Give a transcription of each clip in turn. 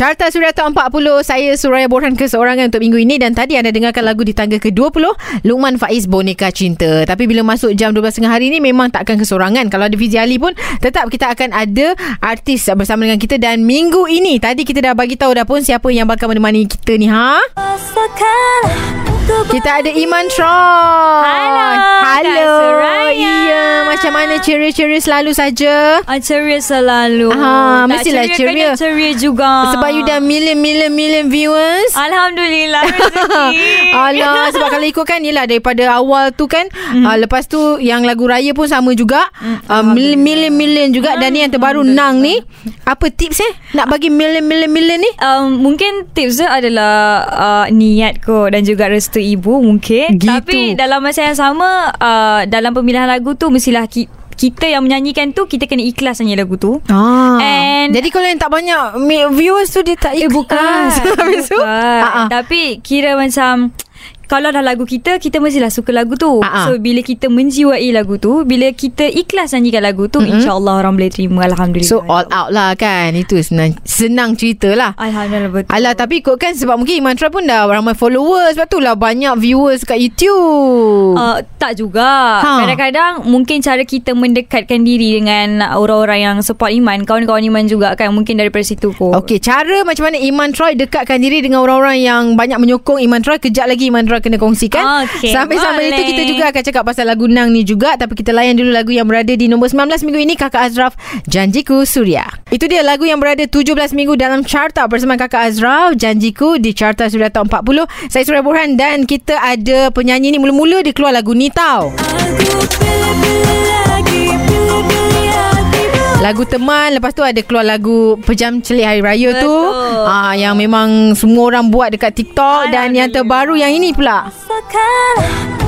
Carta Suria Top 40 Saya Suraya Borhan keseorangan untuk minggu ini. Dan tadi anda dengarkan lagu di tangga ke-20 Lukman Faiz Boneka Cinta. Tapi bila masuk jam 12.30 hari ni Memang takkan keseorangan. Kalau ada Fizi Ali pun Tetap kita akan ada Artis bersama dengan kita. Dan minggu ini Tadi kita dah bagi tahu dah pun Siapa yang bakal menemani kita ni ha? Kita ada Iman Troy Halo, Halo. Iya Macam mana ceria-ceria selalu saja Ah, ceria selalu. Ah, Tak mestilah ceria. ceria. juga. Sebab you dah million-million-million viewers Alhamdulillah rezeki. Alah sebab kalau ikutkan Yelah daripada awal tu kan mm. uh, Lepas tu Yang lagu raya pun sama juga mm. uh, Million-million juga Dan ni yang terbaru Nang ni Apa tips eh Nak bagi million-million-million ni Um, mungkin tips dia adalah uh, niat ko dan juga restu ibu mungkin. Gitu. Tapi dalam masa yang sama uh, dalam pemilihan lagu tu mestilah ki- kita yang menyanyikan tu kita kena ikhlas nyanyi lagu tu. Ah. And- Jadi kalau yang tak banyak Viewers tu dia tak Eh bukan. Habis tu bukan. Ah. Tapi kira macam kalau dah lagu kita Kita mestilah suka lagu tu. Ah. So bila kita menjiwai lagu tu Bila kita ikhlas nyanyikan lagu tu Mm-mm. InsyaAllah orang boleh terima. Alhamdulillah. So all out lah kan? Itu senang Senang cerita lah. Alhamdulillah betul. Alah tapi ikut kan Sebab mungkin Iman Troy pun dah Ramai followers. Sebab tu lah banyak viewers kat YouTube. Uh, tak juga. Ha. Kadang-kadang Mungkin cara kita mendekatkan diri Dengan orang-orang yang support Iman Kawan-kawan Iman juga kan Mungkin daripada situ pun Okey, cara macam mana Iman Troy dekatkan diri dengan orang-orang yang banyak menyokong Iman Troy. Kejap lagi Iman Troy kena kongsikan. Okey, Sambil-sambil itu kita juga akan cakap pasal lagu Nang ni juga. Tapi kita layan dulu lagu yang berada di nombor 19 minggu ini. Kakak Azraf, Janjiku Suria. Itu dia lagu yang berada 17 minggu dalam carta bersama Kakak Azraf, Janjiku di carta Suria Top 40. Saya Surya Burhan dan kita ada penyanyi ni mula-mula dia keluar lagu ni tau. Lagu teman Lepas tu ada keluar lagu Pejam Celik Hari Raya tu. Betul. ah, Yang memang Semua orang buat dekat TikTok Dan yang terbaru Yang ini pula. Penting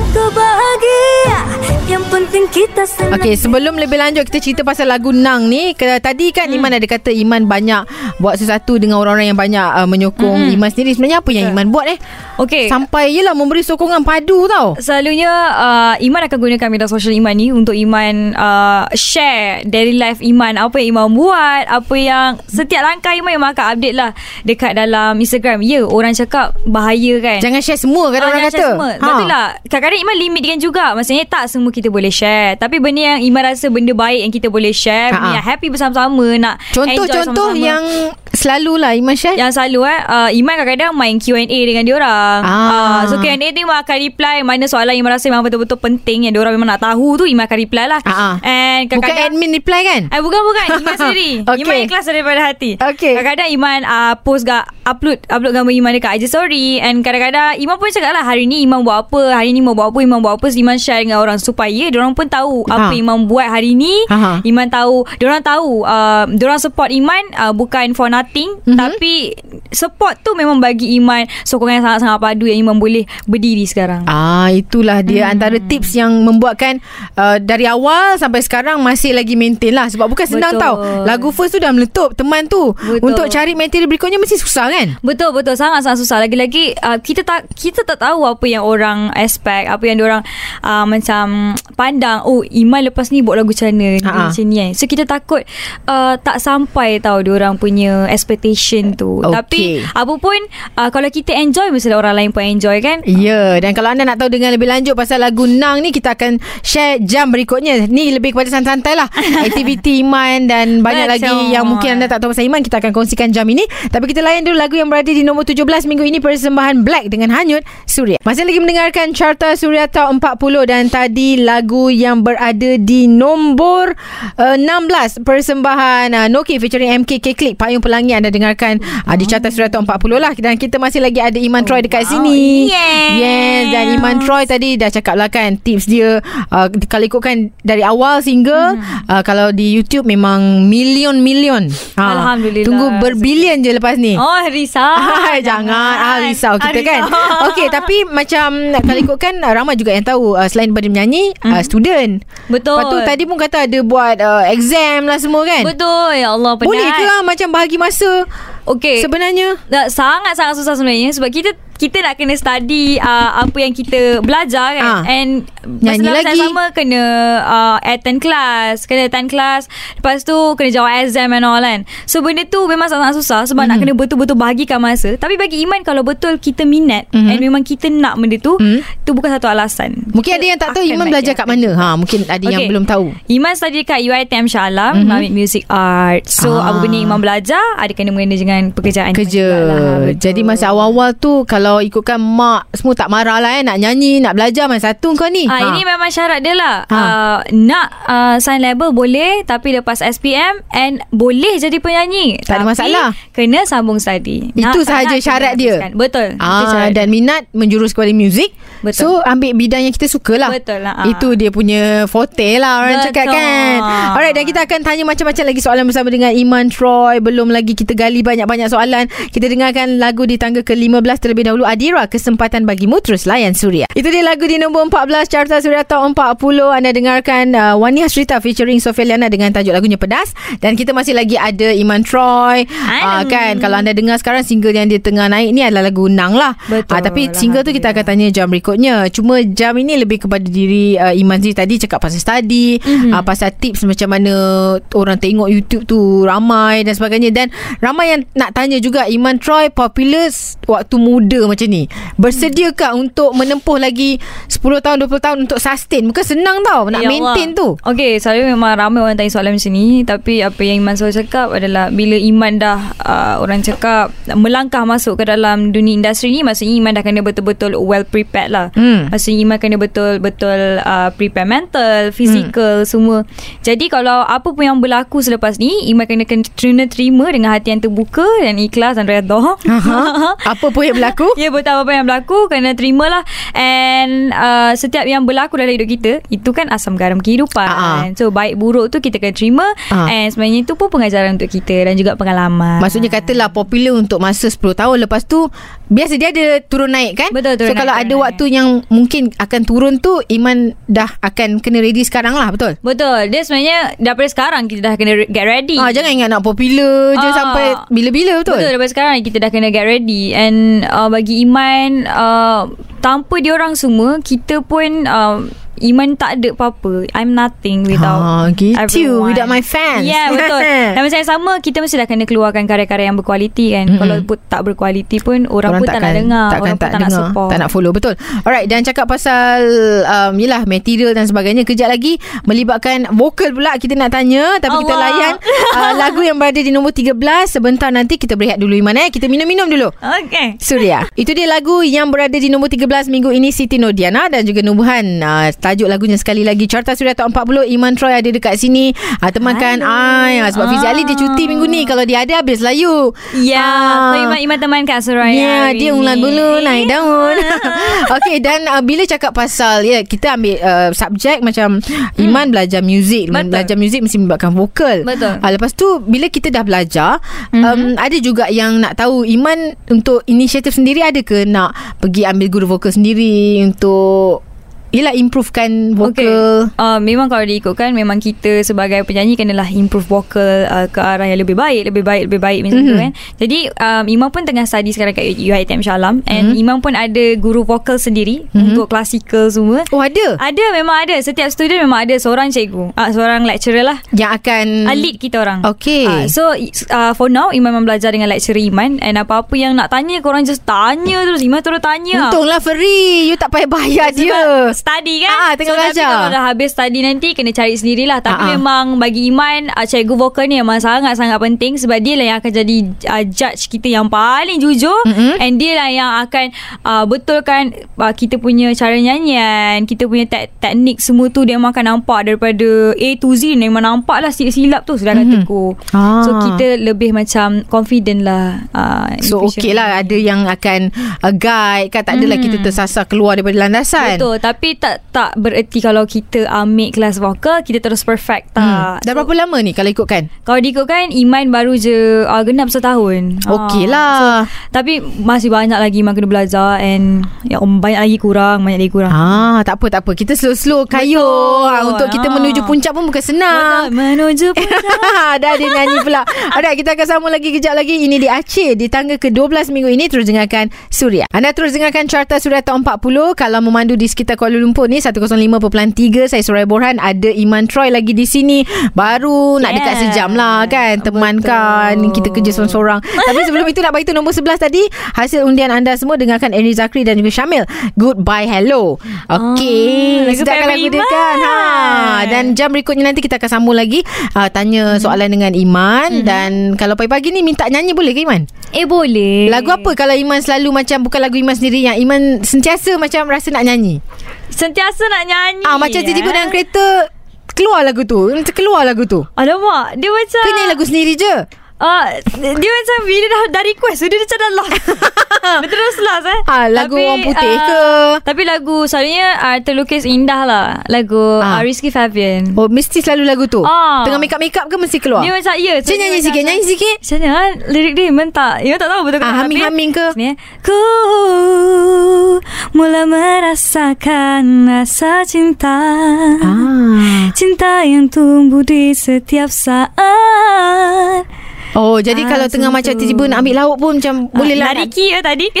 kita Okey, sebelum lebih lanjut kita cerita pasal lagu Nang ni. Tadi kan hmm. Iman ada kata Iman banyak buat sesuatu dengan orang-orang yang banyak uh, menyokong hmm. Iman sendiri. Sebenarnya apa yang Iman buat eh? Okay Sampai yelah memberi sokongan padu tau. Selalunya uh, Iman akan gunakan media sosial Iman ni untuk Iman uh, share daily life Iman apa yang Iman buat apa yang setiap langkah Iman Iman akan update lah dekat dalam Instagram ya orang cakap bahaya kan Jangan share semua kan Ah, orang jangan kata. share semua. Betul lah. Kadang-kadang Iman limitkan juga. Maksudnya tak semua kita boleh share. Tapi benda yang Iman rasa benda baik yang kita boleh share. Benda yang happy bersama-sama. Nak enjoy Contoh-contoh sama-sama. yang selalu lah Iman share. Yang selalu eh uh, Iman kadang-kadang main Q&A dengan diorang Ah. uh, So Q&A tu Iman akan reply Mana soalan Iman rasa Memang betul-betul penting Yang diorang memang nak tahu tu Iman akan reply lah Ah, ah. And Bukan kadang-kadang admin reply kan? Eh bukan bukan Iman sendiri Okey. Iman ikhlas daripada hati Okey. Kadang-kadang Iman uh, Post gak Upload Upload gambar Iman dekat IG story And kadang-kadang Iman pun cakap lah Hari ni Iman buat apa Hari ni mau buat apa Iman buat apa so, Iman share dengan orang Supaya Diorang pun tahu Ha. Apa Iman buat hari ni Ha-ha. Iman tahu Diorang tahu uh, Diorang support Iman uh, Bukan for nothing Mhm. Tapi Support tu memang bagi Iman Sokongan yang sangat-sangat padu Yang Iman boleh Berdiri sekarang Ah itulah dia hmm. antara tips yang membuatkan uh, dari awal sampai sekarang masih lagi maintain lah sebab bukan senang Betul. tau. Lagu first tu dah meletup teman tu. Betul. Untuk cari material berikutnya mesti susah kan? Betul betul sangat-sangat susah lagi-lagi uh, kita tak kita tak tahu apa yang orang expect apa yang orang uh, macam pandang oh Iman lepas ni buat lagu macam mana ni, macam ni kan so kita takut uh, tak sampai tahu orang punya expectation tu Okey. tapi apa pun uh, kalau kita enjoy mestilah orang lain pun enjoy kan Ya, dan kalau anda nak tahu dengan lebih lanjut pasal lagu Nang ni, kita akan share jam berikutnya. Ni lebih kepada santai-santai lah. Aktiviti Iman dan banyak Betul. lagi yang mungkin anda tak tahu pasal Iman, kita akan kongsikan jam ini. Tapi kita layan dulu lagu yang berada di nombor 17 minggu ini persembahan Black dengan Hanyut Suria. Masih lagi mendengarkan Carta Suria Top 40 dan tadi lagu yang berada di nombor uh, 16 persembahan uh, Noki featuring MKK Click Payung Pelangi anda dengarkan uh, di Carta Suria Top 40 lah dan kita masih lagi ada Iman Troy dekat wow. sini. Yes. Yes dan Iman Troy tadi dah cakap lah kan tips dia uh, kalau ikutkan dari awal single Mhm. uh, kalau di YouTube memang million-million. Ha, Alhamdulillah. Tunggu berbilion je lepas ni. oh risau Ah, jangan ah, risau kita Ah, kan risau. Okey tapi macam Kalau ikutkan Ramai juga yang tahu uh, Selain daripada menyanyi uh, Student Betul. Lepas tu tadi pun kata Ada buat uh, exam lah semua kan betul ya Allah penat Boleh ke ah, Macam bahagi masa rasa Okay Sebenarnya Tak, sangat-sangat susah sebenarnya sebab kita kita nak kena study uh, apa yang kita belajar kan Ah. and Nyanyi lagi. sama kena uh, attend class kena attend class lepas tu kena jawab exam and all kan so benda tu memang sangat susah sebab Mhm. nak kena betul-betul bahagikan masa tapi bagi Iman kalau betul kita minat Mhm. and memang kita nak benda tu Mhm. tu bukan satu alasan Mungkin Kita ada yang tak tahu Iman belajar yang kat mana ha, Mungkin ada yang Okay. belum tahu Iman study dekat UiTM Shah Alam Mhm. mm-hmm. Music art So Ah. apa benda Iman belajar Ada kena mengena dengan pekerjaan Iman Kerja. Betul. Jadi masa awal-awal tu Kalau ikutkan mak Semua tak marah lah eh Nak nyanyi Nak belajar Mana satu kau ni Ah, Ini memang syarat dia lah Ha. ah, Nak uh, sign label boleh Tapi lepas SPM And boleh jadi penyanyi Tak ada Tapi masalah. Kena sambung study Itu Nak sahaja nak, syarat dia. habiskan. Betul Ah, dan minat menjurus kepada muzik. Betul. So ambil bidang yang kita suka lah. Betul lah, ah. Itu dia punya forte lah orang Betul. cakap kan. Alright dan kita akan tanya macam-macam lagi soalan bersama dengan Iman Troy. Belum lagi kita gali banyak-banyak soalan. Kita dengarkan lagu di tangga ke-15 terlebih dahulu. Adira, kesempatan bagimu terus layan Suria. Itu dia lagu di nombor 14 Carta Suria Top 40. Anda dengarkan uh, Wani Hasrita featuring Sofia Liana dengan tajuk lagunya Pedas. Dan kita masih lagi ada Iman Troy. Uh, kan kalau anda dengar sekarang single yang dia tengah naik ni adalah lagu Nang lah. Betul, Ah, tapi single tu kita akan tanya jam berikutnya. Cuma jam ini lebih kepada diri uh, Iman sendiri tadi cakap pasal study, Mhm. mm-hmm. uh, pasal tips macam mana orang tengok YouTube tu ramai dan sebagainya dan ramai yang nak tanya juga Iman Troy popular waktu muda macam ni. Bersediakah untuk menempuh lagi 10 tahun 20 tahun untuk sustain? Bukan senang tau nak Ya maintain Allah. tu. Okay selalu memang ramai orang tanya soalan macam ni Tapi apa yang Iman selalu cakap adalah Bila Iman dah uh, Orang cakap Melangkah masuk ke dalam dunia industri ni Maksudnya Iman dah kena betul-betul well prepared lah Hmm. Maksudnya Iman kena betul-betul uh, Prepare mental Physical Semua Jadi kalau apa pun yang berlaku selepas ni Iman kena kena terima Dengan hati yang terbuka Dan ikhlas dan redha Aha. Apa pun yang berlaku? Ya betul apa yang berlaku Kena terima lah And uh, Setiap yang berlaku dalam hidup kita Itu kan asam garam kehidupan ah. So baik buruk tu Kita kena terima Ah. And sebenarnya itu pun Pengajaran untuk kita Dan juga pengalaman Maksudnya katalah popular untuk masa 10 tahun Lepas tu Biasa dia ada turun naik kan Betul, turun So naik, kalau ada naik. waktu yang Mungkin akan turun tu Iman dah akan kena ready sekarang lah Betul? Betul Dia sebenarnya Daripada sekarang Kita dah kena get ready Ah, jangan ingat nak popular je Ah. sampai bila-bila betul? Betul daripada sekarang Kita dah kena get ready And uh, bagi Iman uh, Tanpa diorang semua Kita pun uh, Iman tak ada apa-apa I'm nothing without Ah, gitu. everyone. Without my fans. Yeah betul Dan yang sama Kita mesti dah kena keluarkan Karya-karya yang berkualiti kan Mm-mm. Kalau pun tak berkualiti pun Orang, pun tak nak dengar takkan Orang tak pun tak nak dengar, support tak nak follow betul. Alright dan cakap pasal um, yelah material dan sebagainya kejap lagi melibatkan vokal pula kita nak tanya tapi kita Allah. layan uh, lagu yang berada di nombor 13 sebentar nanti kita berehat dulu Iman eh kita minum-minum dulu. Okay Suria. Itu dia lagu yang berada di nombor 13 minggu ini Siti Nodiana dan juga Nubuhan. Uh, tajuk lagunya sekali lagi Carta Suria Top 40 Iman Troy ada dekat sini. Uh, temankan Ai uh, sebab Ah. Fizi Ali dia cuti minggu ni. Kalau dia ada habis lah you. Ya Ah. so Iman, Iman teman Kak Suraya Ya, hari dia ulang bulu naik daun. Okey dan uh, bila cakap pasal ya kita ambil uh, subjek macam Iman belajar muzik, Hmm. Betul. belajar muzik mesti melibatkan vokal. Betul. Uh, lepas tu bila kita dah belajar, mm-hmm. um, ada juga yang nak tahu Iman untuk inisiatif sendiri ada ke nak pergi ambil guru vokal sendiri untuk Yelah improvekan vokal Okay. Uh, memang kalau diikutkan memang kita sebagai penyanyi kenalah improve vokal uh, ke arah yang lebih baik, lebih baik, lebih baik macam Mhm. tu kan. Jadi um, Imam pun tengah study sekarang kat UiTM Shah Alam and Mhm. Imam pun ada guru vokal sendiri Mhm. untuk klasikal semua. Oh ada Ada memang ada Setiap student memang ada Seorang cikgu uh, Seorang lecturer lah Yang akan uh, Lead kita orang Okey. Ah, So uh, for now Iman memang belajar dengan lecturer Iman And apa-apa yang nak tanya Korang just tanya terus Iman terus tanya Untunglah free You tak payah bayar dia study kan Ah, tengah so, belajar. kalau dah habis study nanti Kena cari sendirilah Tapi Ah, ah. memang Bagi Iman uh, Cikgu vokal ni Memang sangat-sangat penting Sebab dia lah yang akan jadi uh, Judge kita yang paling jujur Mm-mm. And dia lah yang akan uh, Betulkan uh, Kita punya cara nyanyian Kita punya te- teknik Semua tu Dia memang akan nampak Daripada A to Z Memang nampak lah Silap-silap tu Sudah akan Mhm. tegur Ah. So kita lebih macam Confident lah uh, So okey lah Ada yang akan uh, Guide kan Tak adalah Hmm. kita tersasar Keluar daripada landasan Betul Tapi Tapi tak tak bererti kalau kita ambil kelas vokal kita terus perfect tak. Hmm. Dah berapa lama ni kalau ikutkan? Kalau diikutkan Iman baru je uh, genap setahun. Okey Ah, lah. Tapi masih banyak lagi Iman kena belajar and ya banyak lagi kurang, banyak lagi kurang. Ah, tak apa tak apa. Kita slow-slow kayu ha, untuk kita Ah. menuju puncak pun bukan senang. Betul, menuju puncak. Dah dia nyanyi pula Alright kita akan sambung lagi Kejap lagi Ini di Aceh Di tangga ke-12 minggu ini Terus dengarkan Suria Anda terus dengarkan Carta Suria Top 40 Kalau memandu di sekitar Kuala Lumpur ni 105.3 Saya Surai Borhan. Ada Iman Troy lagi di sini. Baru nak dekat sejam lah kan? Temankan. Betul. Kita kerja seorang-seorang. Tapi sebelum itu nak bagi tu nombor 11 tadi Hasil undian anda semua Dengarkan Eri Zakri dan juga Syamil. Goodbye Hello. Okay Ah, lagu Sedapkan lagu dia kan? Ha. Dan jam berikutnya nanti Kita akan sambung lagi uh, Tanya soalan dengan Iman. Mhm. Dan kalau pagi-pagi ni Minta nyanyi boleh ke Iman? Eh boleh. Lagu apa kalau Iman selalu macam Bukan lagu Iman sendiri Yang Iman sentiasa macam rasa nak nyanyi Sentiasa nak nyanyi. Ah Macam tiba-tiba eh. dalam kereta Keluar lagu tu keluar lagu tu Alamak, dia macam Ke nyanyi lagu sendiri je Uh, dia macam bila dah, dah request tu dia macam dah lost. dia terus lost eh. Ah, lagu orang putih ke? Tapi lagu selalunya uh, terlukis indah lah. Lagu Ah. uh, Rizky Fabian. Oh mesti selalu lagu tu Ah. Tengah make-up-make up ke mesti keluar Dia macam ya. Cik nyanyi sikit Nyanyi sikit Macam mana ah? lirik dia Iman tak Iman tak tahu betul ke Ah, tak, humming-humming ke? Sini eh. Ku mula merasakan rasa cinta Ah. Cinta yang tumbuh di setiap saat Oh jadi Ah, kalau tengah macam macam tiba-tiba nak ambil lauk pun Macam boleh lah Lari ki ya tadi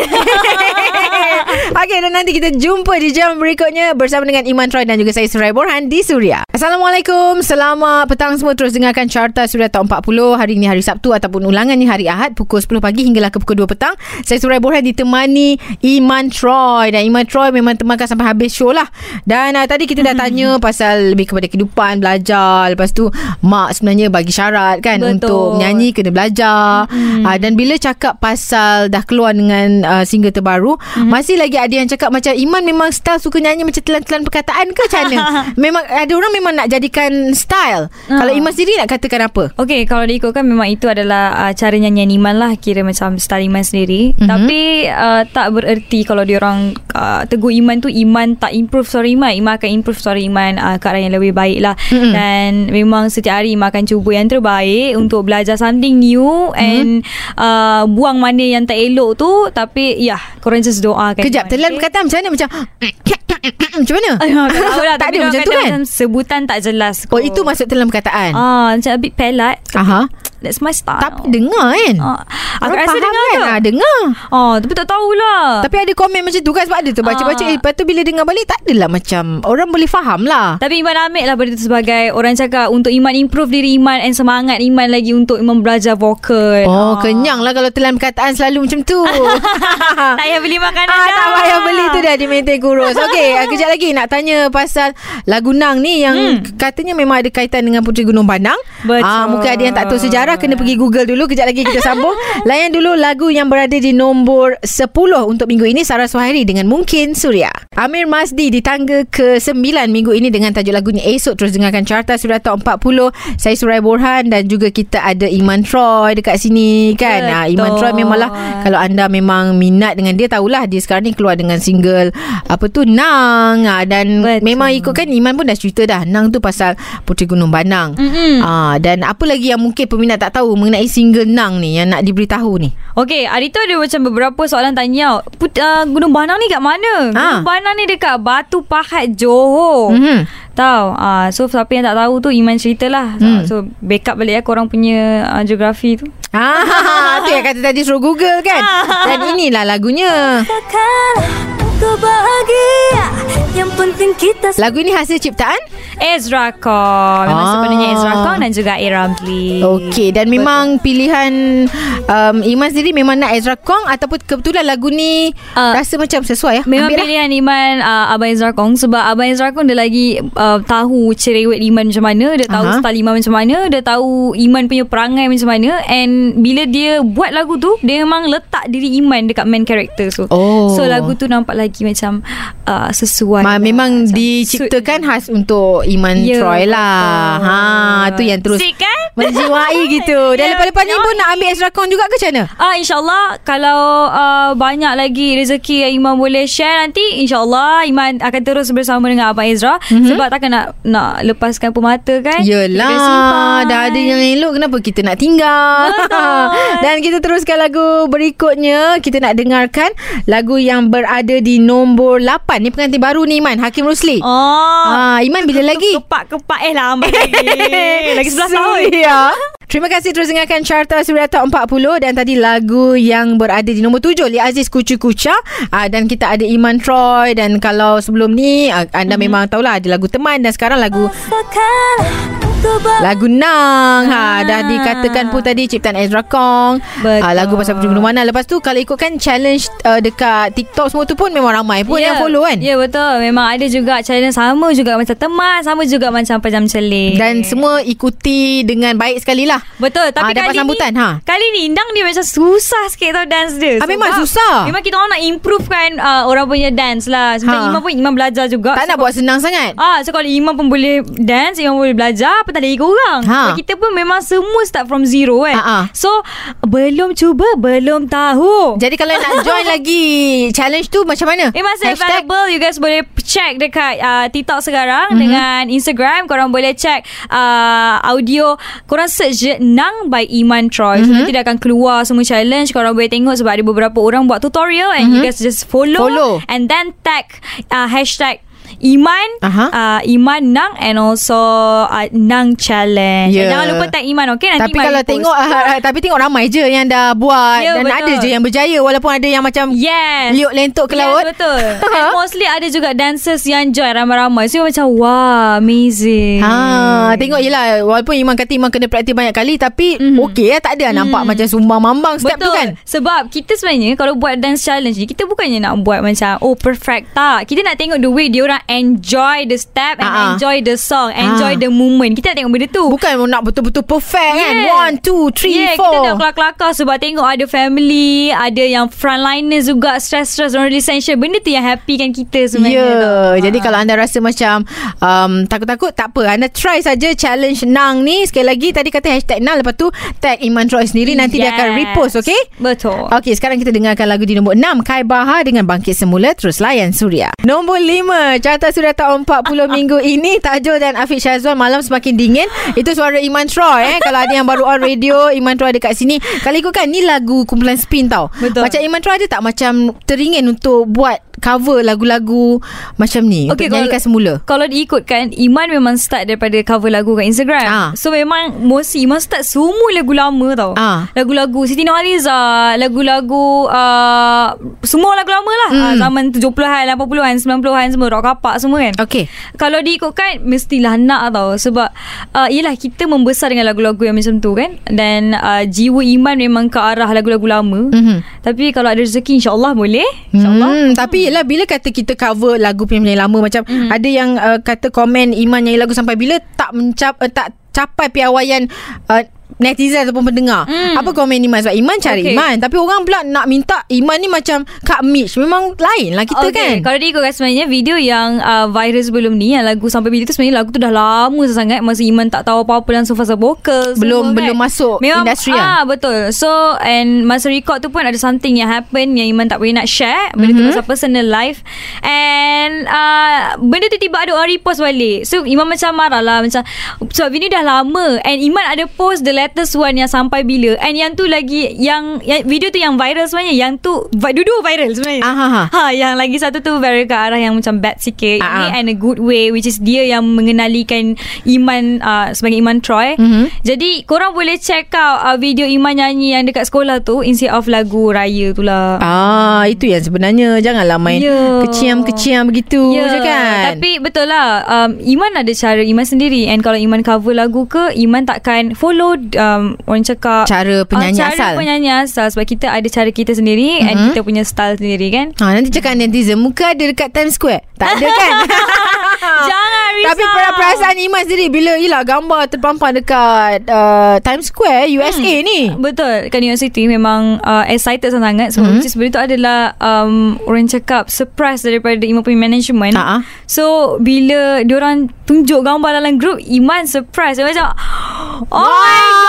Okey dan nanti kita jumpa di jam berikutnya bersama dengan Iman Troy dan juga saya Surai Borhan di Suria. Assalamualaikum. Selamat petang semua terus dengarkan Carta Suria Top 40 hari ini hari Sabtu ataupun ulangannya hari Ahad pukul 10 pagi hinggalah ke pukul 2 petang. Saya Surai Borhan ditemani Iman Troy dan Iman Troy memang temankan sampai habis show lah. Dan uh, tadi kita dah tanya pasal lebih kepada kehidupan, belajar. Lepas tu mak sebenarnya bagi syarat kan Betul. untuk menyanyi kena belajar. Uh, dan bila cakap pasal dah keluar dengan uh, single terbaru, masih lagi ada yang cakap macam Iman memang style suka nyanyi macam telan-telan perkataan ke macam mana? memang ada orang memang nak jadikan style. Ah. Kalau Iman sendiri nak katakan apa? Okay kalau diikutkan Memang itu adalah uh, Cara nyanyian Iman lah Kira macam Style Iman sendiri Mhm. mm-hmm. Tapi uh, Tak bererti Kalau diorang uh, Tegur Iman tu Iman tak improve suara Iman Iman akan improve suara Iman uh, Ke arah yang lebih baik lah Mhm. mm-hmm. Dan Memang setiap hari Iman akan cuba yang terbaik Untuk belajar something new Mhm. And uh, Buang mana yang tak elok tu Tapi Ya Korang just doakan Kejap, telan perkataan macam mana? Macam macam mana? Ah, tak tahu lah tak ada macam tu kan? Macam sebutan tak jelas Oh, kot. itu masuk telan perkataan. Ah, Macam a bit pelat Aha. That's my style Tapi dengar kan? Ah, aku rasa dengar kan? Ah, dengar. Oh, tapi tak tahulah. Tapi ada komen macam tu kan sebab ada tu baca-baca Ah. eh, lepas tu bila dengar balik tak adalah macam orang boleh faham lah. tapi Iman ambil lah benda tu sebagai orang cakap untuk Iman improve diri Iman and semangat Iman lagi untuk Iman belajar vokal. Oh, Ah. kenyang lah kalau telan perkataan selalu macam tu. tak payah beli makanan Ah, dah. tak payah beli tu dah di maintain kurus. Okey, ah, kejap lagi nak tanya pasal lagu Nang ni yang Hmm. katanya memang ada kaitan dengan Puteri Gunung Padang. Betul. Ah, mungkin ada yang tak tahu sejarah kena pergi Google dulu. Kejap lagi kita sambung. Layan dulu lagu yang berada di nombor 10 untuk minggu ini Sarah Suhairi dengan Mungkin Suria. Amir Masdi di tangga ke-9 minggu ini dengan tajuk lagunya Esok terus dengarkan carta Suria Top 40. Saya Surai Borhan dan juga kita ada Iman Troy dekat sini kan. Ah, Iman Betul. Troy memanglah kalau anda memang minat dengan dia tahulah dia sekarang ni keluar dengan single apa tu Nang ah, dan Betul. memang ikutkan Iman pun dah cerita dah Nang tu pasal Puteri Gunung Banang. Mm-mm. Ah dan apa lagi yang mungkin peminat tak tahu mengenai single Nang ni yang nak diberitahu ni? Okey, hari tu ada macam beberapa soalan tanya. Put, uh, Gunung Banang ni kat mana? Ah. Gunung Banang ni dekat Batu Pahat Johor. Mhm. Tahu. Ah, so siapa yang tak tahu tu Iman ceritalah. Hmm. Ah, so backup balik ya korang punya uh, geografi tu. Ah, tu yang kata tadi suruh Google kan. Dan inilah lagunya. Kau bahagia Yang penting kita Lagu ini hasil ciptaan? Ezra Kong. Memang Ah. sebenarnya Ezra Kong dan juga A. Ramli. Okey dan memang pilihan um, Iman sendiri memang nak Ezra Kong ataupun kebetulan lagu ni Ah. rasa macam sesuai ya. Memang Ambil lah. pilihan Iman uh, Abang Ezra Kong Sebab Abang Ezra Kong Dia lagi uh, Tahu cerewet Iman macam mana Dia tahu Aha. style Iman macam mana Dia tahu Iman punya perangai macam mana And bila dia Buat lagu tu Dia memang letak diri Iman Dekat main character tu Oh. So lagu tu nampak lagi lagi macam uh, sesuai. Ma, lah. memang Macam diciptakan khas untuk Iman Ya, Troy lah. betul. Ha, tu yang terus Sick kan? menjiwai gitu. Dan Ya, lepas-lepas ni pun nak ambil extra con juga ke macam mana? Ah insyaallah kalau uh, banyak lagi rezeki yang Iman boleh share nanti insyaallah Iman akan terus bersama dengan Abang Ezra Mhm. mm-hmm. sebab takkan nak nak lepaskan pemata kan. Yelah. Dah ada yang elok Kenapa kita nak tinggal Betul. Dan kita teruskan lagu berikutnya Kita nak dengarkan Lagu yang berada di nombor 8 Ni pengantin baru ni Iman Hakim Rusli Oh. Ah, Iman bila lagi? Kepak-kepak eh lambat lagi. lagi 11 tahun. Suria. Terima kasih terus dengarkan Carta Suria Top 40 dan tadi lagu yang berada di nombor 7 Li Aziz Kucu Kucha uh, dan kita ada Iman Troy dan kalau sebelum ni uh, anda mm-hmm. memang tahulah ada lagu teman dan sekarang lagu bahagia Lagu Nang. Ha, Ah. Dah dikatakan pun tadi Ciptaan Ezra Kong. Betul. ha, Lagu pasal perjalanan mana Lepas tu kalau ikutkan challenge uh, Dekat TikTok semua tu pun Memang ramai pun yang follow kan? Ya yeah, betul. Memang ada juga challenge Sama juga macam teman Sama juga macam Pejam celik. Dan semua ikuti Dengan baik sekali lah. Betul Tapi Ah, dapat kali sambutan, ni ha. Kali ni Indang dia macam susah sikit tau Dance dia. Ah, memang Sebab susah. Memang kita orang nak improve kan uh, Orang punya dance lah. Macam Ha. Iman pun Iman belajar juga. Tak nak buat senang sangat. Ah, so kalau Iman pun boleh dance, Iman boleh belajar, tak ada ikut orang. Ha. Kita pun memang semua start from zero kan. Ha, ha. So, belum cuba, belum tahu. Jadi kalau nak join lagi Challenge tu macam mana Eh masih available You guys boleh check Dekat uh, TikTok sekarang Mhm. mm-hmm. Dengan Instagram Korang boleh check uh, Audio Korang search je Nang by Iman Troy Mhm. mm-hmm. so, Nanti dia akan keluar Semua challenge Korang boleh tengok Sebab ada beberapa orang Buat tutorial And Mhm. you guys just follow, Follow. And then tag uh, Hashtag Iman Aha. uh, Iman Nang And also uh, Nang Challenge Ya. yeah. Jangan lupa tag Iman Okay nanti tapi Iman kalau repost. tengok uh, Tapi tengok ramai je Yang dah buat Ya, Dan betul. ada je yang berjaya Walaupun ada yang macam Yes Liuk lentok ke laut Yes betul And mostly ada juga dancers yang join ramai-ramai So macam Wah amazing Ha, tengok je lah Walaupun Iman kata Iman kena praktis banyak kali Tapi mm. Mhm. okey lah Tak ada nampak macam sumbang mambang Step Betul tu kan Sebab kita sebenarnya Kalau buat dance challenge ni Kita bukannya nak buat macam Oh perfect Tak Kita nak tengok the way Dia orang enjoy the step And ah. enjoy the song Enjoy Ah. the moment Kita nak tengok benda tu Bukan nak betul-betul perfect kan Yeah. One, two, three, yeah, four kita dah kelakar-kelakar sebab tengok ada family, ada yang frontliners juga stress-stress orang essential. Benda tu yang happykan kita Ya, sebenarnya. yeah. tau. jadi Ah. kalau anda rasa macam um, takut-takut tak apa. Anda try saja challenge Nang ni sekali lagi tadi kata hashtag Nang lepas tu tag Iman Troy sendiri nanti dia akan Yes. repost okey? Betul. Okey, sekarang kita dengarkan lagu di nombor 6 Kai Bahar dengan Bangkit Semula terus layan Suria. Nombor 5 carta Suria Top 40 minggu ini Tajul dan Afiq Syazwan malam semakin dingin. Itu suara Iman Troy eh. Kalau ada yang baru on radio Iman Troy ada kat sini. Kalau ikutkan ni lagu kumpulan spin tau. Betul. Macam Iman Troy ada tak macam teringin untuk buat cover lagu-lagu macam ni Okey, untuk nyanyikan semula. Kalau diikutkan Iman memang start daripada cover lagu kat Instagram Ah. So memang Mostly Iman start semua lagu lama tau Ah. Lagu-lagu Siti Nurhaliza Lagu-lagu uh, Semua lagu lama lah Hmm. uh, Zaman 70-an 80-an 90-an semua Rock kapak semua kan Okey. Kalau diikutkan Mestilah nak tau Sebab uh, Yelah kita membesar Dengan lagu-lagu yang macam tu kan Dan uh, Jiwa Iman memang ke arah Lagu-lagu lama Mhm. Tapi kalau ada rezeki InsyaAllah boleh InsyaAllah Hmm, tapi yelah bila kata kita cover lagu penyanyi lama macam Mhm. ada yang uh, kata komen Iman nyanyi lagu sampai bila tak mencap uh, tak capai piawaian uh, netizen ataupun pendengar. Hmm. Apa komen Iman sebab Iman cari Okey. Iman tapi orang pula nak minta Iman ni macam Kak Mitch memang lain lah kita okay, kan. Kalau diikutkan sebenarnya Video yang uh, viral sebelum ni Yang lagu Sampai Bila tu sebenarnya Lagu tu dah lama sangat Masa Iman tak tahu apa-apa Langsung fasa vokal Belum- semua, belum kan. masuk Memang, industri ah, Betul So and Masa record tu pun Ada something yang happen Yang Iman tak boleh nak share Benda Mhm. tu pasal personal life And uh, Benda tu tiba ada orang repost balik So Iman macam marah lah Macam Sebab video dah lama And Iman ada post The latest one Yang sampai bila And yang tu lagi Yang, yang Video tu yang viral sebenarnya Yang tu Dua-dua viral sebenarnya Ah, ha, ha. Yang lagi satu tu very ke arah yang macam bad sikit. Ah, Ini ah. and a good way which is dia yang mengenalikan Iman uh, sebagai Iman Troy. Mhm. Jadi korang boleh check out uh, video Iman nyanyi yang dekat sekolah tu instead of lagu raya tu lah. Ah, itu yang sebenarnya janganlah main Ya. keciam-keciam begitu je kan. Tapi betul lah um, Iman ada cara Iman sendiri And kalau Iman cover lagu ke Iman takkan follow um, orang cakap Cara penyanyi ah, cara asal. penyanyi asal sebab kita ada cara kita sendiri mm-hmm. and Mhm. kita punya style sendiri kan. Ha, nanti cakap netizen Muka ada dekat Times Square Tak ada kan Jangan risau. Tapi per- perasaan Iman sendiri Bila yelah gambar terpampang dekat uh, Times Square USA hmm. ni Betul Kat New City Memang uh, excited sangat Sebab Mhm. mm-hmm. sebenarnya tu adalah um, Orang cakap Surprise daripada Iman punya management Ha-ha. So Bila Diorang tunjuk gambar dalam group Iman surprise Dia macam Oh my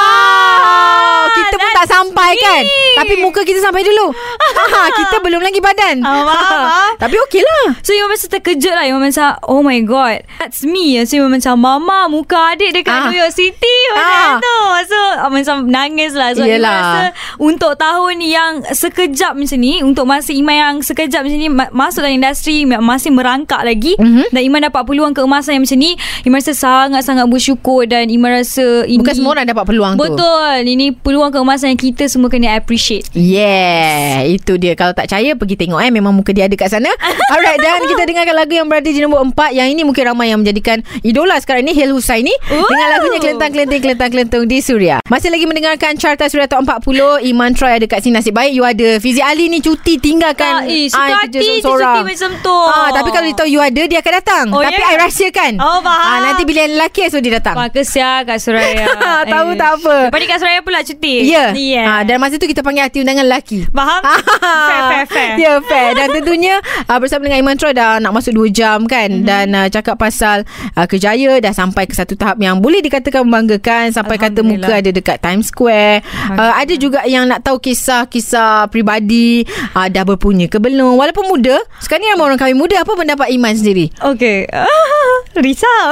Kita pun tak sampai me. kan Tapi muka kita sampai dulu ha, Kita belum lagi badan Ah, faham, faham. Tapi okey lah So Iman macam terkejut lah Iman macam Oh my god That's me So Iman macam Mama muka adik dekat Ah. New York City Macam Ah. tu So ah, Macam nangis lah So Iman Yelah. rasa Untuk tahun yang Sekejap macam ni Untuk masa Iman yang Sekejap macam ni ma- Masuk dalam industri ma- Masih merangkak lagi Mhm. Dan Iman dapat peluang keemasan yang macam ni Iman rasa sangat-sangat bersyukur Dan Iman rasa ini Bukan semua orang dapat peluang tu. Betul. Ini peluang keemasan yang kita semua kena appreciate. Yeah Itu dia. Kalau tak percaya Pergi tengok eh. Memang muka dia ada kat sana. Alright Dan kita dengarkan lagu yang berada di nombor 4 Yang ini mungkin ramai yang menjadikan Idola sekarang ni Hil Husaini Ooh. Dengan lagunya Kelentang-kelenting Kelentang-kelentung di Suria. Masih lagi mendengarkan Carta Suria Top 40 Iman Troy ada kat sini. Nasib baik you ada. Fizi Ali ni cuti tinggalkan. Ah, eh, suka ah, hati je seorang-seorang. cuti macam tu. ah, Tapi kalau dia tahu you ada Dia akan datang. Oh, Tapi ya? I rahsiakan. Oh, faham. ah, Nanti bila lelaki So dia datang. Wah kesian Kak Suraya. Tahu tak apa. Lepas ni Kak Suraya pula cuti? Ya. Yeah. ah, Dan masa tu kita panggil hati undangan lelaki. Faham? fair, fair, fair. Ya yeah, fair. Dan tentunya uh, Bersama dengan Iman Troy Dah nak masuk 2 jam kan? Mhm. mm-hmm. Dan uh, cakap pasal uh, Kejaya Dah sampai ke satu tahap Yang boleh dikatakan membanggakan Sampai kata muka ada dekat Times Square. Uh, Ada juga yang nak tahu Kisah-kisah Peribadi uh, Dah berpunya ke belum. Walaupun muda Sekarang ni ramai orang kahwin muda. Apa pendapat Iman sendiri? Okay Risau.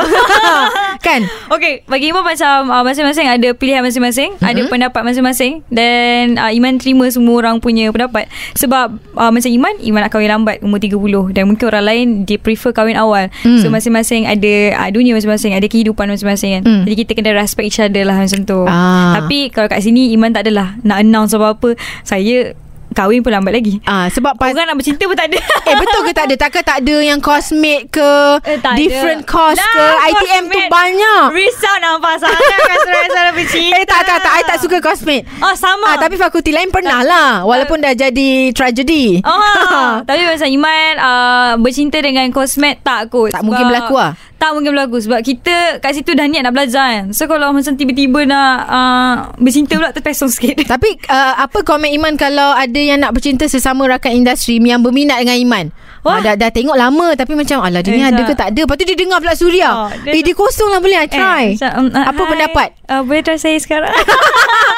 Kan? Okay Bagi Iman macam uh, Masing-masing ada pilihan masing-masing mm-hmm. Ada pendapat masing-masing Dan uh, Iman terima semua orang punya pendapat Sebab uh, Macam Iman Iman nak kahwin lambat Umur 30 Dan mungkin orang lain Dia prefer kahwin awal Mm. So masing-masing ada uh, Dunia masing-masing Ada kehidupan masing-masing kan Mm. Jadi kita kena respect each other lah Macam tu Ah. Tapi kalau kat sini Iman tak adalah Nak announce apa-apa Saya Kahwin pun lambat lagi. Ah sebab pas Orang nak bercinta pun tak ada. Eh betul ke tak ada? Takkan tak ada yang cosmate ke Eh, tak Different ada. cost Dah, ke ITM tu cosmate. banyak. Risau nampak sangat Kak Suraya Sarah bercinta Eh tak tak tak. I tak suka cosmate Oh sama. Ah, tapi fakulti lain pernah lah Walaupun dah jadi tragedi. Oh, tapi macam Iman uh, bercinta dengan kosmet tak kot. Tak mungkin berlaku lah. Tak mungkin berlaku sebab kita kat situ dah niat nak belajar kan. So kalau macam tiba-tiba nak uh, bercinta pula terpesong sikit. Tapi uh, apa komen Iman Kalau ada yang nak bercinta Sesama rakan industri Yang berminat dengan Iman Wah. Wah. dah, dah tengok lama Tapi macam Alah dia ni Eh, ada ke tak ada Lepas tu dia dengar pula Suria Oh, dia- Eh dia kosong lah boleh I try macam, um, uh, Apa hi, pendapat Uh, boleh try saya sekarang.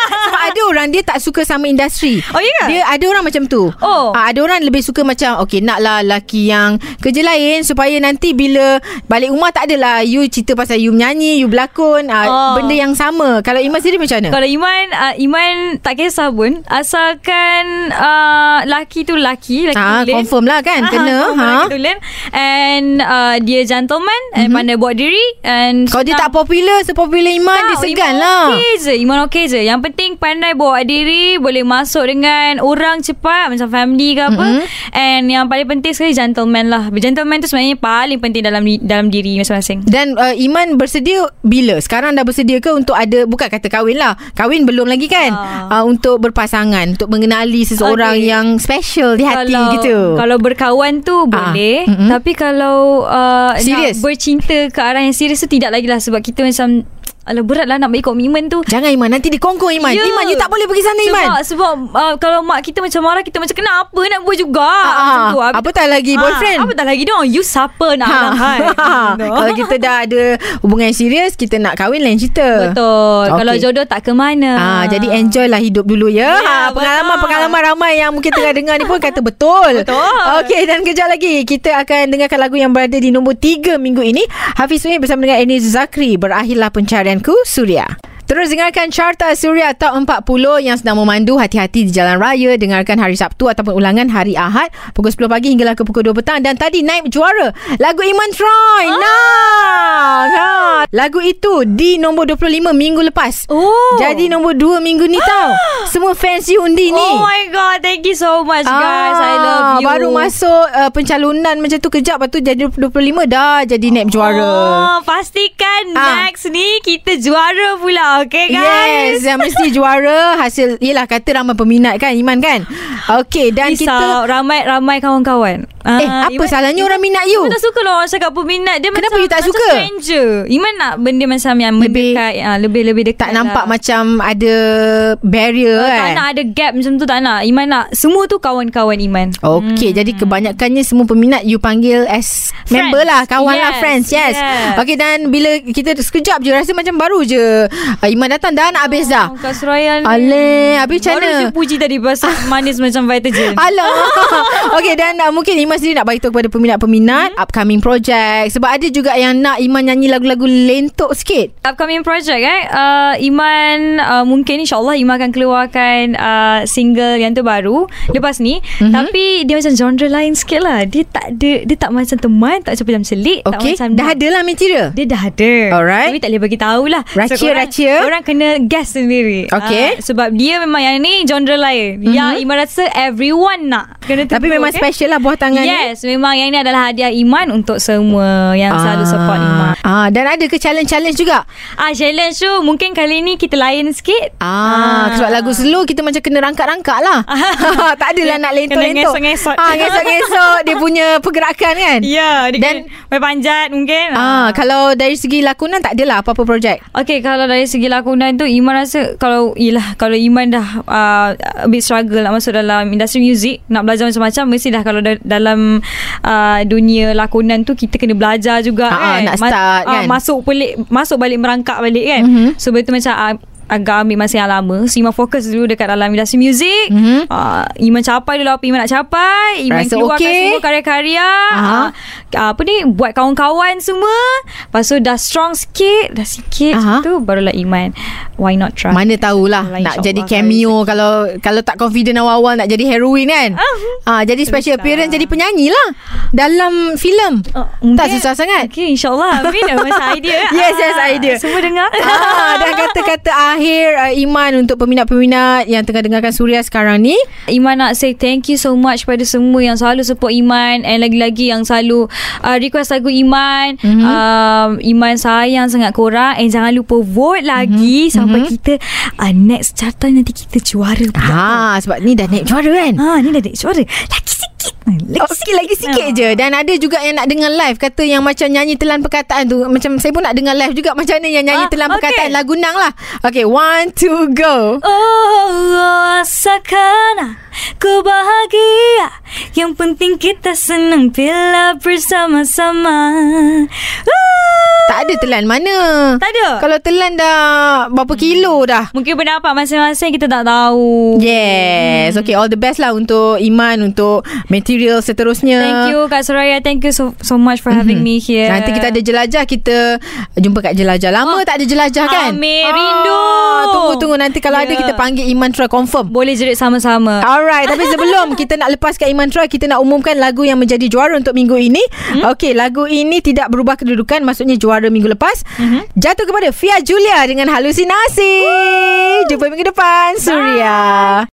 Ada orang Dia tak suka sama industri Oh, ya ke? Dia ada orang macam tu Oh. Ah, Ada orang lebih suka macam Okay naklah lelaki yang Kerja lain Supaya nanti bila Balik rumah tak adalah You cerita pasal you menyanyi You berlakon ah, Oh. Benda yang sama Kalau Iman sendiri macam mana? Kalau Iman uh, Iman tak kisah pun Asalkan uh, Laki tu laki Laki Ah, tulen confirm lah kan? Kena, ha? Laki tulen And uh, Dia gentleman And pandai buat diri And Kalau dia tak popular Sepopular Iman Dia segan Iman lah okey je Iman okey je Yang penting pandai bawa diri Boleh masuk dengan Orang cepat Macam family ke apa Mhm. And yang paling penting sekali Gentleman lah Gentleman tu sebenarnya Paling penting dalam dalam diri masing-masing Dan uh, Iman bersedia bila? Sekarang dah bersedia ke untuk ada bukan kata kahwin lah. Kahwin belum lagi kan? Ah. Uh, untuk berpasangan, untuk mengenali seseorang Okey. yang special di hati kalau, gitu. Kalau berkawan tu Ah, boleh mm-mm. Tapi kalau uh, Serius? Nak bercinta ke arah yang serius tu Tidak lagi lah Sebab kita macam Alah berat lah nak bagi komitmen tu Jangan Iman Nanti dikongkong Iman Ya. Iman you tak boleh pergi sana Iman Sebab, sebab uh, kalau mak kita macam marah Kita macam kenapa nak buat juga Ah, Macam tu. ah. Habis- Apa tak lagi boyfriend? Apa tak lagi dong You siapa nak ha. hai Kalau kita dah ada hubungan yang serius Kita nak kahwin lain cerita Betul Okey. Kalau jodoh tak ke mana Ah, jadi enjoy lah hidup dulu ya. Ya, ha, pengalaman-pengalaman ramai yang mungkin tengah dengar ni pun kata betul. Betul. Okey dan kejap lagi kita akan dengarkan lagu yang berada di nombor 3 minggu ini. Hafiz Suhaib bersama dengan Enis Zakri berakhirlah pencarianku Suria. Terus dengarkan Carta Suria Top 40 yang sedang memandu hati-hati di jalan raya. Dengarkan hari Sabtu ataupun ulangan hari Ahad pukul 10 pagi hinggalah ke pukul 2 petang. Dan tadi naib juara lagu Iman Troy. Ah. Nah, ha. Lagu itu di nombor 25 minggu lepas. Oh Jadi nombor 2 minggu ni tau. Semua fans you undi ni. Oh my god Thank you so much guys I love you Ah, Baru masuk uh, pencalonan macam tu kejap lepas tu jadi 25 dah jadi naib juara. Oh, pastikan Ah. next ni kita juara pula. Okay guys. Yes Yang mesti juara Hasil Yelah kata ramai peminat kan Iman kan? Okay Dan Risau, kita ramai ramai kawan-kawan. Eh apa salahnya orang minat you Iman tak suka lah orang cakap peminat Dia Kenapa macam, you tak macam suka? stranger Iman nak benda macam yang Lebih- mendekat uh, Lebih-lebih dekat Tak nampak lah. macam Ada Barrier Uh, kan Tak nak ada gap macam tu tak nak Iman nak Semua tu kawan-kawan Iman Okey, hmm. jadi kebanyakannya semua peminat you panggil as Friends. member lah, kawan lah, Yes, friends. Yes. yes. Okey dan bila kita sekejap je rasa macam baru je uh, Iman datang dah nak habis dah. Oh, Kak Suraya ni Aleh, habis macam Baru mana? je puji tadi Pasal manis macam Vitagen Alah. Okey dan uh, mungkin Iman sendiri nak beritahu kepada peminat-peminat hmm? upcoming project sebab ada juga yang nak Iman nyanyi lagu-lagu lentok sikit. Upcoming project eh uh, Iman uh, Mungkin insyaAllah Iman akan keluarkan uh, Single yang terbaru Lepas ni Mhm. mm-hmm. Tapi dia macam genre lain sikit lah Dia tak ada Dia tak macam teman Tak macam celik Tak Okey, macam dah ada lah material. Dia dah ada Alright. Tapi tak boleh bagi tahu lah Rahsia, korang, rahsia. Orang kena guess sendiri Okey. Ah, Sebab dia memang yang ni Genre lain mm-hmm. Yang Iman rasa Everyone nak Kena Tapi memang okay? special lah buah tangan ni. Yes Memang yang ni adalah hadiah Iman Untuk semua Yang selalu support Iman Ah, dan ada ke challenge-challenge juga? Ah challenge tu mungkin kali ni kita lain sikit. Ah, sebab lagu slow kita macam kena rangkak-rangkak lah. tak adalah nak lentok-lentok. Kena ngesot-ngesot. Ah, ngesot-ngesot dia punya pergerakan kan. Ya, dia Dan- kena main panjat mungkin. Ah, kalau dari segi lakonan tak adalah apa-apa projek. Okay kalau dari segi lakonan tu Iman rasa kalau Yelah kalau Iman dah uh, A bit struggle nak masuk dalam industri muzik Nak belajar macam-macam Mesti dah kalau da- dalam uh, Dunia lakonan tu Kita kena belajar juga Ah, ah, kan nak start ah, kan. Masuk balik Masuk balik merangkak balik kan Mhm. So betul macam uh, Agak ambil masa yang lama So Iman fokus dulu Dekat dalam industri muzik Mhm. uh, Iman capai dulu Apa Iman nak capai Iman Rasa keluarkan okey. semua karya-karya Aha. uh, Apa ni Buat kawan-kawan semua Lepas tu dah strong sikit Dah sikit macam tu Barulah Iman Why not try Mana tahulah Alhamdulillah, nak jadi cameo kalau kalau tak confident awal-awal nak jadi heroine kan. Ah, jadi special Susah. appearance jadi penyanyi lah dalam filem. Oh, tak susah sangat. Okay insyaAllah Amin Masa idea Yes, yes, Ah, idea. Semua dengar ah, dan kata-kata akhir uh, Iman untuk peminat-peminat yang tengah dengarkan Suria sekarang ni. Iman nak say thank you so much pada semua yang selalu support Iman and lagi-lagi yang selalu uh, request lagu Iman. Mhm. Mm-hmm. Um, Iman sayang sangat korang and jangan lupa vote lagi mm-hmm. sampai Mhm. kita uh, next carta nanti kita juara pula. Ha, sebab ni dah naik juara kan. Ha ni dah naik juara. Lagi sikit. Lagi Oh, sikit lagi sikit Ah. je Dan ada juga yang nak dengar live Kata yang macam nyanyi telan perkataan tu Macam saya pun nak dengar live juga Macam mana yang nyanyi Ah, telan okay. perkataan Lagu Nang lah Okay one two go. Oh, asalkan ku bahagia Yang penting kita senang bila bersama-sama. Uh, Tak ada telan mana? Tak ada? Kalau telan dah Berapa kilo dah? Mungkin pendapat masing-masing kita tak tahu. Yes Okay all the best lah Untuk Iman Untuk material seterusnya. Thank you Kak Soraya. Thank you so so much for having Mhm. me here. Nanti kita ada jelajah Kita Jumpa kat jelajah. Lama tak ada jelajah kan? Amir, rindu. Tunggu-tunggu Nanti kalau Ya. ada Kita panggil Iman Troy confirm. Boleh jerit sama-sama. Alright Tapi sebelum kita nak lepaskan Iman Troy Kita nak umumkan lagu yang menjadi juara untuk minggu ini. Hmm? Okey lagu ini tidak berubah kedudukan Maksudnya juara minggu lepas. Mhm. Jatuh kepada Fia Julia dengan halusinasi. Jumpa minggu depan Suria